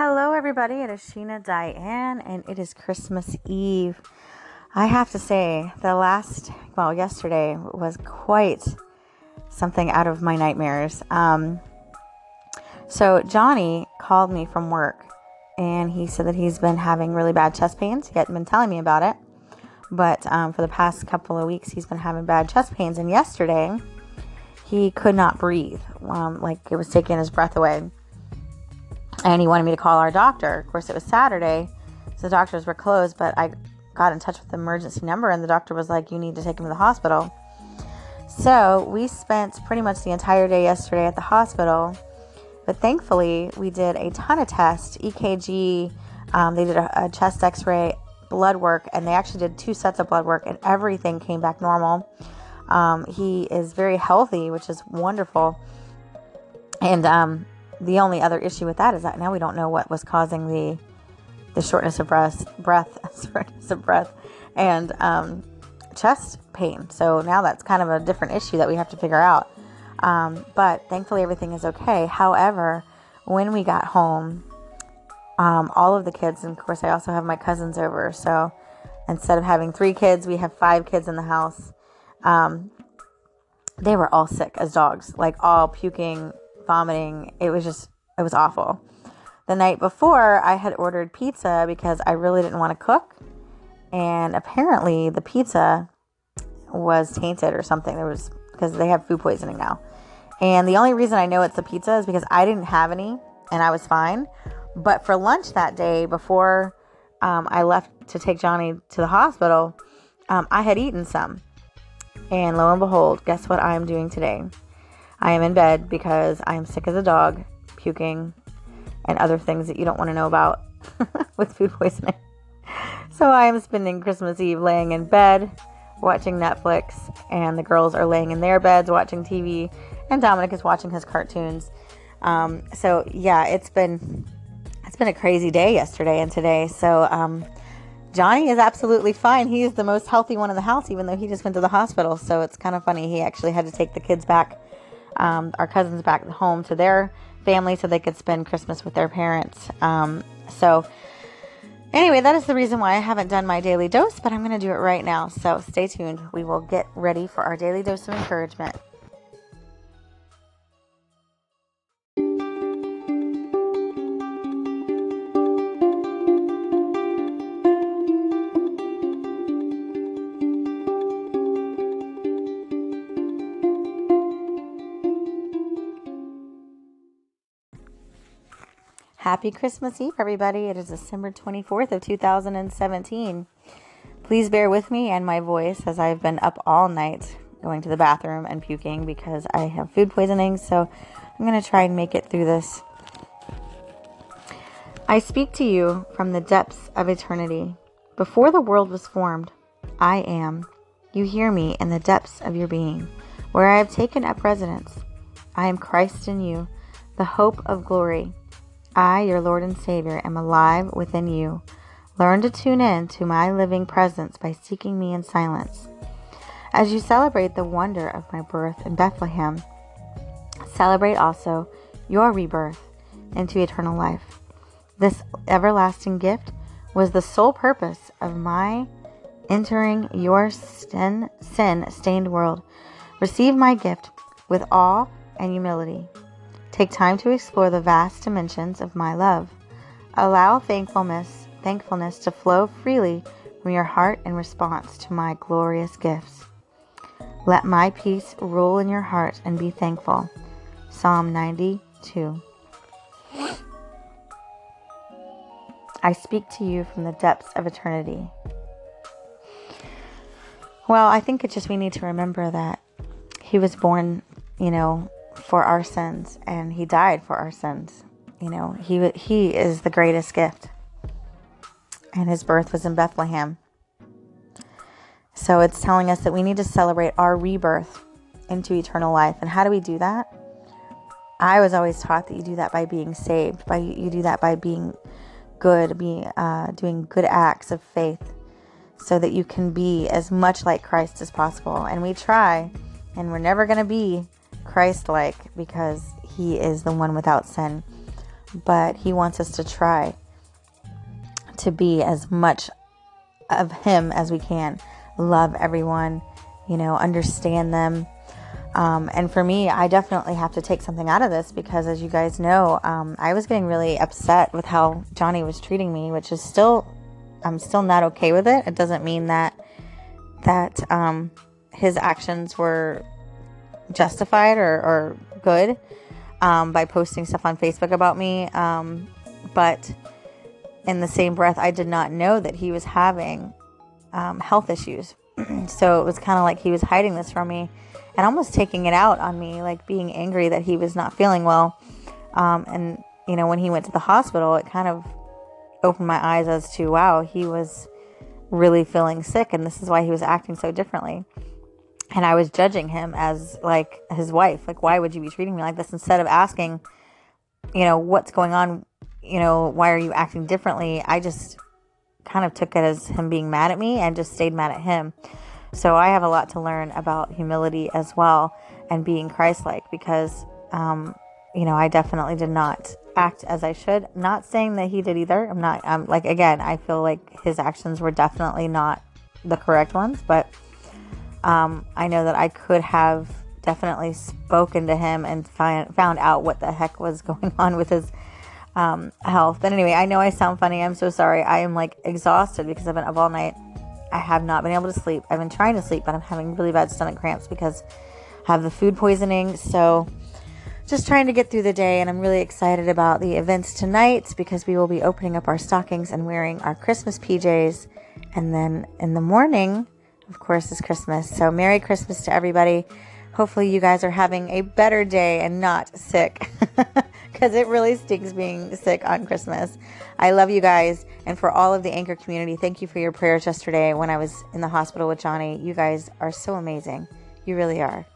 Hello, everybody. It is Sheena Diane, and it is Christmas Eve. I have to say, the last, well, yesterday was quite something out of my nightmares. Um, so, Johnny called me from work, and he said that he's been having really bad chest pains. He hadn't been telling me about it, but um, for the past couple of weeks, he's been having bad chest pains. And yesterday, he could not breathe, um, like it was taking his breath away and he wanted me to call our doctor. Of course, it was Saturday, so the doctors were closed, but I got in touch with the emergency number, and the doctor was like, You need to take him to the hospital. So we spent pretty much the entire day yesterday at the hospital, but thankfully, we did a ton of tests EKG, um, they did a, a chest x ray, blood work, and they actually did two sets of blood work, and everything came back normal. Um, he is very healthy, which is wonderful. And um, the only other issue with that is that now we don't know what was causing the the shortness of breath, breath, shortness of breath, and um, chest pain. So now that's kind of a different issue that we have to figure out. Um, but thankfully, everything is okay. However, when we got home, um, all of the kids, and of course, I also have my cousins over. So instead of having three kids, we have five kids in the house. Um, they were all sick as dogs, like all puking, vomiting. It was just, it was awful. The night before, I had ordered pizza because I really didn't want to cook. And apparently, the pizza was tainted or something. There was, because they have food poisoning now. And the only reason I know it's the pizza is because I didn't have any and I was fine. But for lunch that day, before um, I left to take Johnny to the hospital, um, I had eaten some. And lo and behold, guess what I'm doing today? I am in bed because I am sick as a dog, puking, and other things that you don't want to know about with food poisoning. So I am spending Christmas Eve laying in bed watching Netflix, and the girls are laying in their beds watching TV, and Dominic is watching his cartoons. Um, so yeah, it's been it's been a crazy day yesterday and today. So um, Johnny is absolutely fine. He is the most healthy one in the house, even though he just went to the hospital. So it's kind of funny. He actually had to take the kids back um, our cousins back home to their family so they could spend Christmas with their parents. Um, so, anyway, that is the reason why I haven't done my daily dose, but I'm going to do it right now. So, stay tuned. We will get ready for our daily dose of encouragement. Happy Christmas Eve, everybody. It is December 24th of 2017. Please bear with me and my voice as I've been up all night going to the bathroom and puking because I have food poisoning, so I'm going to try and make it through this. I speak to you from the depths of eternity. Before the world was formed, I am. You hear me in the depths of your being, where I have taken up residence. I am Christ in you, the hope of glory. I, your Lord and Savior, am alive within you. Learn to tune in to my living presence by seeking me in silence. As you celebrate the wonder of my birth in Bethlehem, celebrate also your rebirth into eternal life. This everlasting gift was the sole purpose of my entering your sin stained world. Receive my gift with awe and humility. Take time to explore the vast dimensions of my love. Allow thankfulness, thankfulness to flow freely from your heart in response to my glorious gifts. Let my peace rule in your heart and be thankful. Psalm 92. I speak to you from the depths of eternity. Well, I think it's just we need to remember that he was born, you know, for our sins and he died for our sins. You know, he he is the greatest gift. And his birth was in Bethlehem. So it's telling us that we need to celebrate our rebirth into eternal life. And how do we do that? I was always taught that you do that by being saved. By you do that by being good, being uh, doing good acts of faith, so that you can be as much like Christ as possible. And we try, and we're never going to be Christ like because he is the one without sin. but he wants us to try to be as much of him as we can. Love everyone, you know, understand them. Um, and for me, I definitely have to take something out of this because, as you guys know, um, I was getting really upset with how Johnny was treating me, which is still, I'm still not okay with it. It doesn't mean that that um, his actions were justified or, or good um, by posting stuff on Facebook about me. Um, but in the same breath, I did not know that he was having um, health issues. so it was kind of like he was hiding this from me and almost taking it out on me, like being angry that he was not feeling well. Um, and, you know, when he went to the hospital, it kind of opened my eyes as to, wow, he was really feeling sick and this is why he was acting so differently and I was judging him as like his wife. Like, why would you be treating me like this instead of asking, you know, what's going on? You know, why are you acting differently? I just kind of took it as him being mad at me and just stayed mad at him. So I have a lot to learn about humility as well and being Christ like because, um, you know, I definitely did not act as I should. not saying that he did either. I'm not, I'm like, again, I feel like his actions were definitely not the correct ones, but um, I know that I could have definitely spoken to him and find, found out what the heck was going on with his um, health. But anyway, I know I sound funny. I'm so sorry. I am like exhausted because I've been up all night. I have not been able to sleep. I've been trying to sleep, but I'm having really bad stomach cramps because I have the food poisoning. So just trying to get through the day and I'm really excited about the events tonight because we will be opening up our stockings and wearing our Christmas PJs. And then in the morning, of course, is Christmas. So, Merry Christmas to everybody. Hopefully, you guys are having a better day and not sick because it really stinks being sick on Christmas. I love you guys. And for all of the Anchor community, thank you for your prayers yesterday when I was in the hospital with Johnny. You guys are so amazing. You really are.